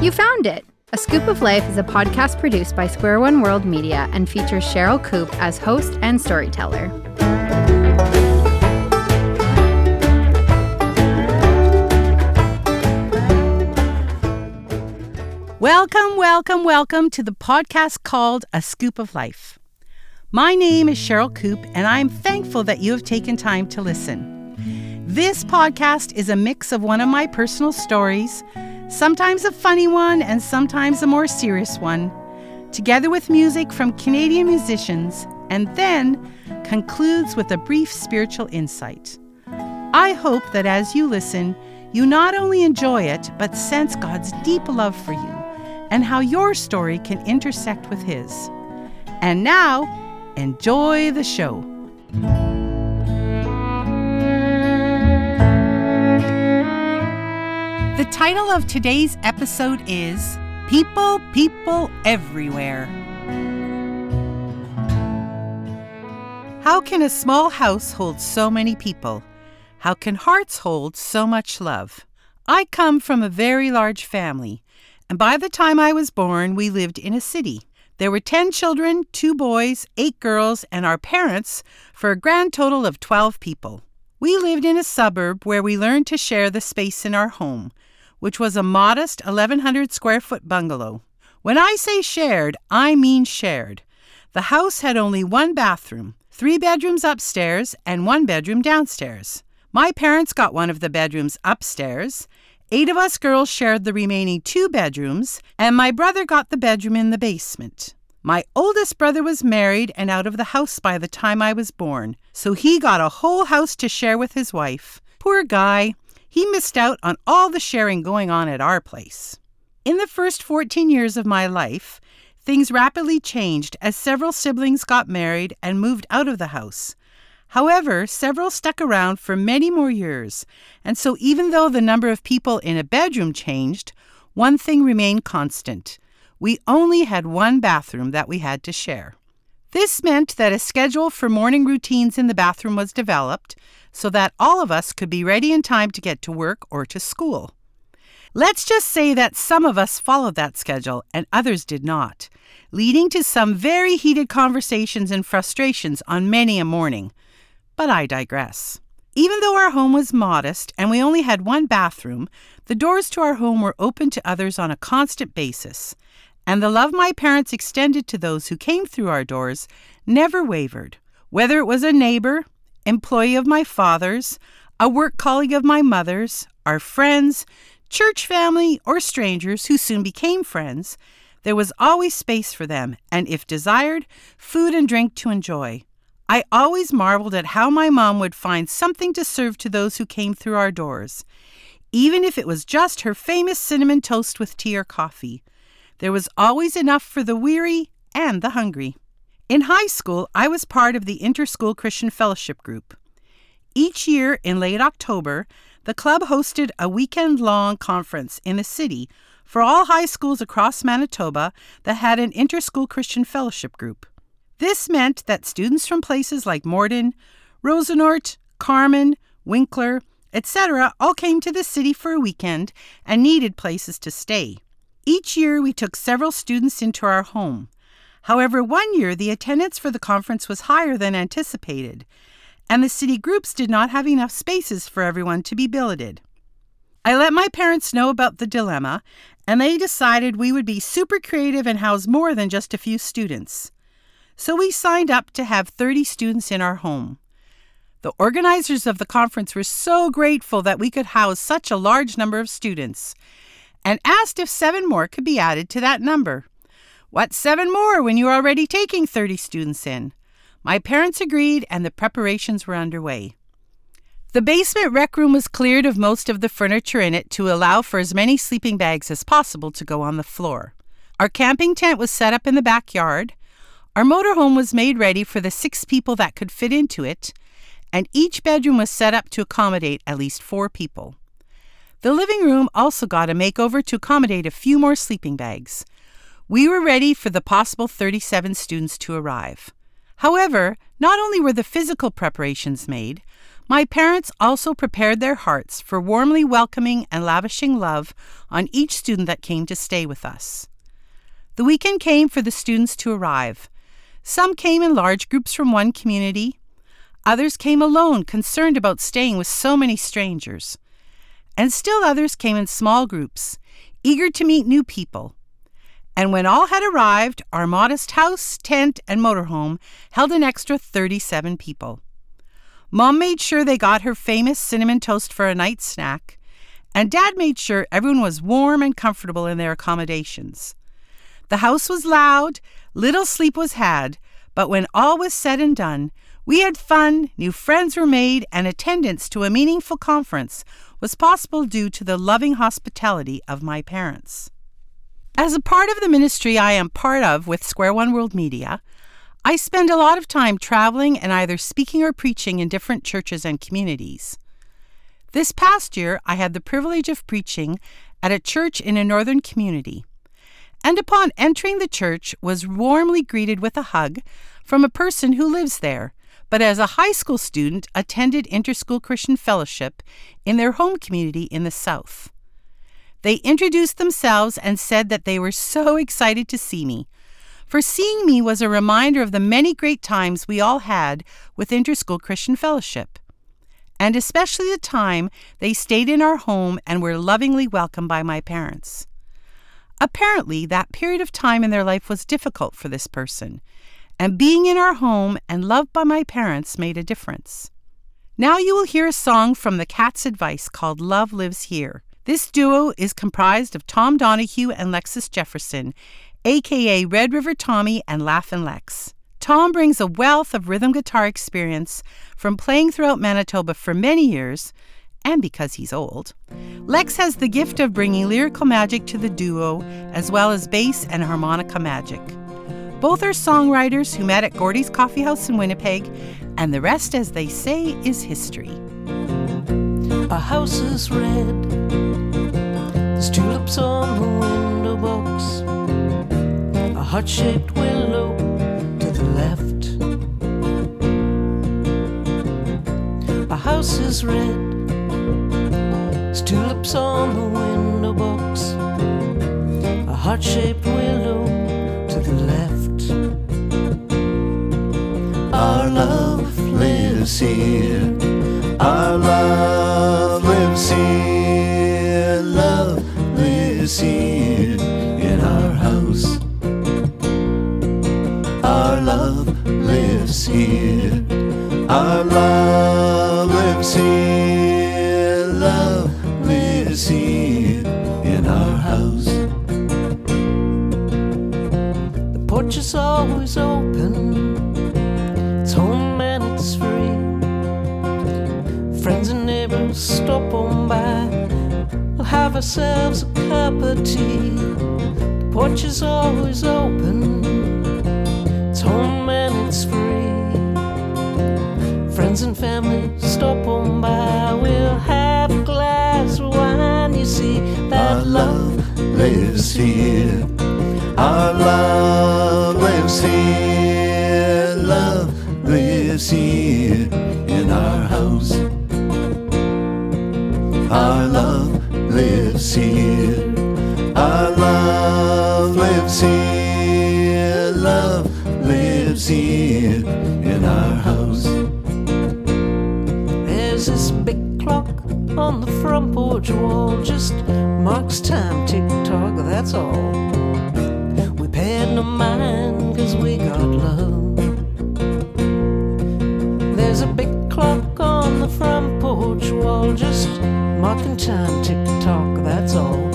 You found it! A Skoop of Life is a podcast produced by Square One World Media and features Sherryl Koop as host and storyteller. Welcome, welcome, welcome to the podcast called A Skoop of Life. My name is Sherryl Koop, and I'm thankful that you have taken time to listen. This podcast is a mix of one of my personal stories, sometimes a funny one and sometimes a more serious one, together with music from Canadian musicians, and then concludes with a brief spiritual insight. I hope that as you listen, you not only enjoy it, but sense God's deep love for you and how your story can intersect with His. And now, enjoy the show. The title of today's episode is People, People Everywhere. How can a small house hold so many people? How can hearts hold so much love? I come from a very large family. And by the time I was born, we lived in a city. There were 10 children, two boys, eight girls, and our parents, for a grand total of 12 people. We lived in a suburb where we learned to share the space in our home, which was a modest 1,100 square foot bungalow. When I say shared, I mean shared. The house had only one bathroom, three bedrooms upstairs, and one bedroom downstairs. My parents got one of the bedrooms upstairs, Eight of us girls shared the remaining two bedrooms, and my brother got the bedroom in the basement. My oldest brother was married and out of the house by the time I was born, so he got a whole house to share with his wife. Poor guy, he missed out on all the sharing going on at our place. In the first 14 years of my life, things rapidly changed as several siblings got married and moved out of the house. However, several stuck around for many more years, and so even though the number of people in a bedroom changed, one thing remained constant. We only had one bathroom that we had to share. This meant that a schedule for morning routines in the bathroom was developed so that all of us could be ready in time to get to work or to school. Let's just say that some of us followed that schedule and others did not, leading to some very heated conversations and frustrations on many a morning. But I digress. Even though our home was modest and we only had one bathroom, the doors to our home were open to others on a constant basis, and the love my parents extended to those who came through our doors never wavered. Whether it was a neighbor, employee of my father's, a work colleague of my mother's, our friends, church family, or strangers who soon became friends, there was always space for them, and if desired, food and drink to enjoy. I always marveled at how my mom would find something to serve to those who came through our doors, even if it was just her famous cinnamon toast with tea or coffee. There was always enough for the weary and the hungry. In high school, I was part of the Interschool Christian Fellowship Group. Each year in late October, the club hosted a weekend long conference in the city for all high schools across Manitoba that had an Interschool Christian Fellowship Group. This meant that students from places like Morden, Rosenort, Carman, Winkler, etc., all came to the city for a weekend and needed places to stay. Each year, we took several students into our home. However, one year the attendance for the conference was higher than anticipated, and the city groups did not have enough spaces for everyone to be billeted. I let my parents know about the dilemma, and they decided we would be super creative and house more than just a few students so we signed up to have 30 students in our home. The organizers of the conference were so grateful that we could house such a large number of students and asked if seven more could be added to that number. What seven more when you're already taking 30 students in? My parents agreed and the preparations were underway. The basement rec room was cleared of most of the furniture in it to allow for as many sleeping bags as possible to go on the floor. Our camping tent was set up in the backyard. Our motorhome was made ready for the six people that could fit into it, and each bedroom was set up to accommodate at least four people. The living room also got a makeover to accommodate a few more sleeping bags. We were ready for the possible 37 students to arrive. However, not only were the physical preparations made, My parents also prepared their hearts for warmly welcoming and lavishing love on each student that came to stay with us. The weekend came for the students to arrive. Some came in large groups from one community, others came alone, concerned about staying with so many strangers, and still others came in small groups, eager to meet new people. And when all had arrived, our modest house, tent, and motorhome held an extra 37 people. Mom made sure they got her famous cinnamon toast for a night snack, and Dad made sure everyone was warm and comfortable in their accommodations. The house was loud, little sleep was had, but when all was said and done, we had fun, new friends were made, and attendance to a meaningful conference was possible due to the loving hospitality of my parents. As a part of the ministry I am part of with Square One World Media, I spend a lot of time traveling and either speaking or preaching in different churches and communities. This past year, I had the privilege of preaching at a church in a northern community and upon entering the church was warmly greeted with a hug from a person who lives there, but as a high school student attended Interschool Christian Fellowship in their home community in the South. They introduced themselves and said that they were so excited to see me. For seeing me was a reminder of the many great times we all had with Interschool Christian Fellowship, and especially the time they stayed in our home and were lovingly welcomed by my parents. Apparently, that period of time in their life was difficult for this person, and being in our home and loved by my parents made a difference. Now you will hear a song from the Cat's Advice called Love Lives Here. This duo is comprised of Tom Donahue and Lexx Jefferson, aka Red River Tommy and Laughin' Lex. Tom brings a wealth of rhythm guitar experience from playing throughout Manitoba for many years and because he's old. Lex has the gift of bringing lyrical magic to the duo, as well as bass and harmonica magic. Both are songwriters who met at Gordy's Coffee House in Winnipeg, and the rest, as they say, is history. Our house is red. There's tulips on the window box. A heart shaped willow to the left. Our house is red There's tulips on the window box, a heart shaped willow lives here, our love lives here, love lives here in our house. Our love lives here, our love ourselves a cup of tea. The porch is always open, it's home and it's free. Friends and family stop on by, we'll have a glass of wine You see that Our love lives here. Our love lives here. Lives here in our house. There's this big clock on the front porch wall just marks time tick tock, that's all. We paid no mind cause we got love. There's a big clock on the front porch wall just marking time tick tock, that's all.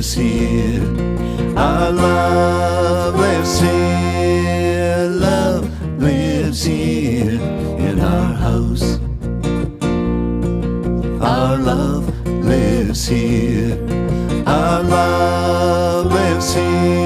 Lives here. Our love lives here. Love lives here in our house. Our love lives here. Our love lives here.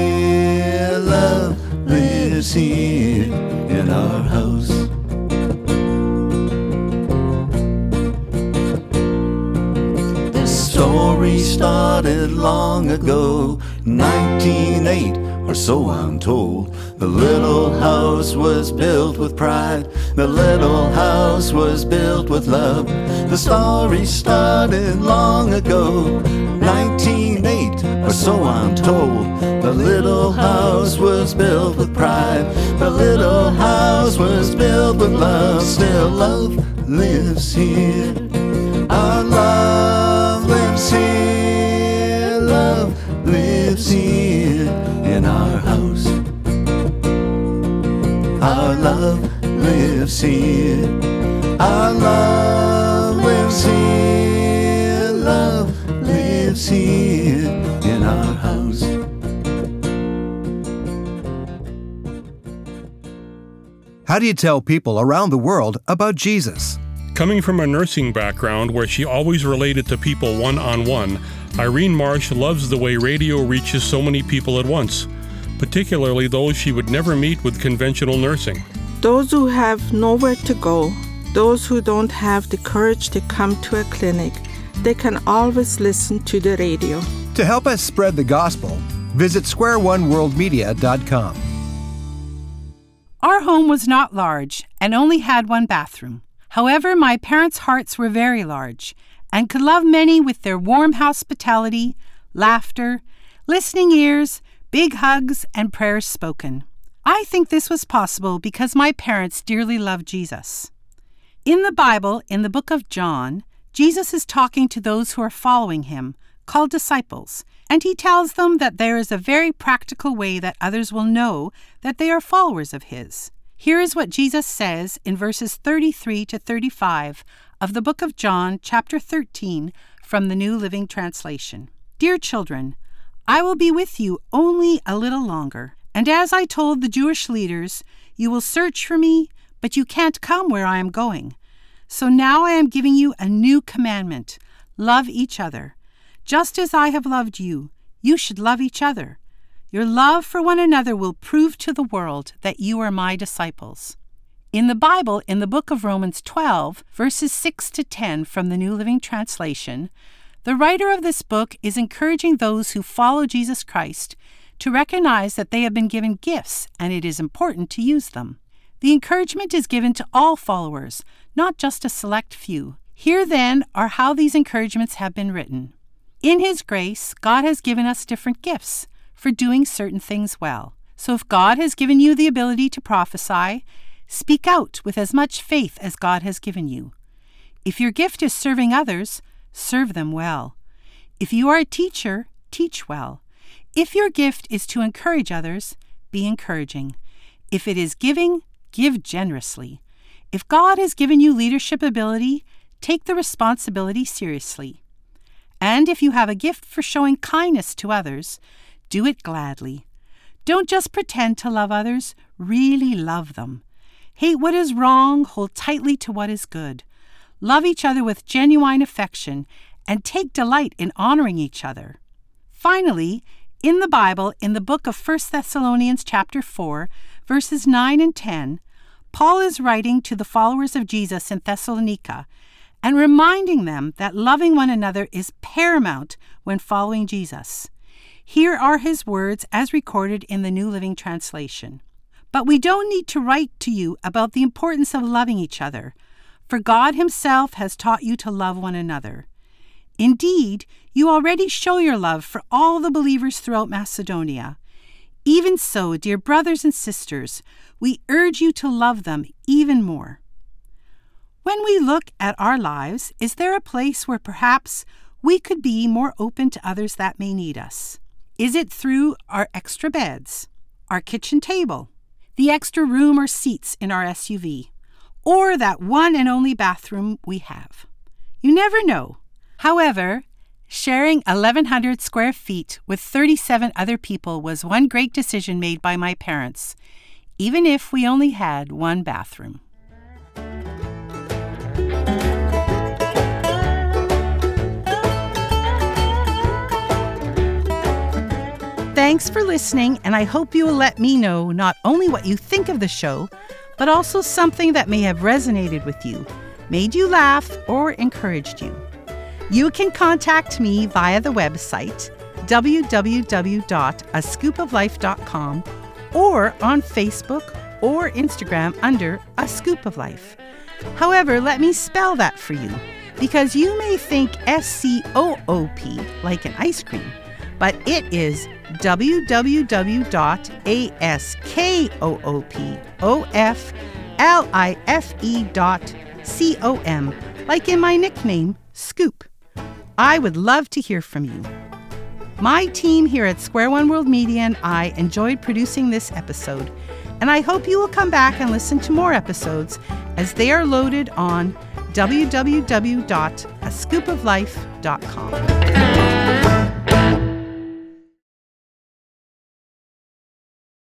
Story started long ago 1908 or so I'm told. The little house was built with pride. The little house was built with love. The story started long ago. 1908 or so I'm told. The little house was built with pride. The little house was built with love. Still love lives here. Our love lives here in our house. Our love lives here. Our love lives here. Love lives here in our house. How do you tell people around the world about Jesus? Coming from a nursing background where she always related to people one on one, Irene Marsh loves the way radio reaches so many people at once, particularly those she would never meet with conventional nursing. Those who have nowhere to go, those who don't have the courage to come to a clinic, they can always listen to the radio. To help us spread the gospel, visit squareoneworldmedia.com. Our home was not large and only had one bathroom. However, my parents' hearts were very large and could love many with their warm hospitality, laughter, listening ears, big hugs, and prayers spoken. I think this was possible because my parents dearly loved Jesus. In the Bible, in the book of John, Jesus is talking to those who are following him, called disciples, and he tells them that there is a very practical way that others will know that they are followers of his. Here is what Jesus says in verses 33 to 35 of the book of John, chapter 13, from the New Living Translation. Dear children, I will be with you only a little longer. And as I told the Jewish leaders, you will search for me, but you can't come where I am going. So now I am giving you a new commandment love each other. Just as I have loved you, you should love each other. Your love for one another will prove to the world that you are my disciples. In the Bible, in the book of Romans 12, verses 6 to 10 from the New Living Translation, the writer of this book is encouraging those who follow Jesus Christ to recognize that they have been given gifts and it is important to use them. The encouragement is given to all followers, not just a select few. Here, then, are how these encouragements have been written. In His grace, God has given us different gifts for doing certain things well. So if God has given you the ability to prophesy, speak out with as much faith as God has given you. If your gift is serving others, serve them well. If you are a teacher, teach well. If your gift is to encourage others, be encouraging. If it is giving, give generously. If God has given you leadership ability, take the responsibility seriously. And if you have a gift for showing kindness to others, do it gladly. Don't just pretend to love others, really love them. Hate what is wrong, hold tightly to what is good. Love each other with genuine affection, and take delight in honoring each other. Finally, in the Bible, in the book of 1 Thessalonians chapter 4, verses 9 and 10, Paul is writing to the followers of Jesus in Thessalonica and reminding them that loving one another is paramount when following Jesus. Here are his words as recorded in the New Living Translation. But we don't need to write to you about the importance of loving each other, for God Himself has taught you to love one another. Indeed, you already show your love for all the believers throughout Macedonia. Even so, dear brothers and sisters, we urge you to love them even more. When we look at our lives, is there a place where perhaps we could be more open to others that may need us? Is it through our extra beds, our kitchen table, the extra room or seats in our SUV, or that one and only bathroom we have? You never know. However, sharing 1,100 square feet with 37 other people was one great decision made by my parents, even if we only had one bathroom. Thanks for listening, and I hope you will let me know not only what you think of the show, but also something that may have resonated with you, made you laugh, or encouraged you. You can contact me via the website www.askoopoflife.com or on Facebook or Instagram under A Skoop of Life. However, let me spell that for you because you may think S C O O P like an ice cream, but it is www.askoopoflife.com, like in my nickname, Skoop. I would love to hear from you. My team here at Square One World Media and I enjoyed producing this episode, and I hope you will come back and listen to more episodes as they are loaded on www.askoopoflife.com.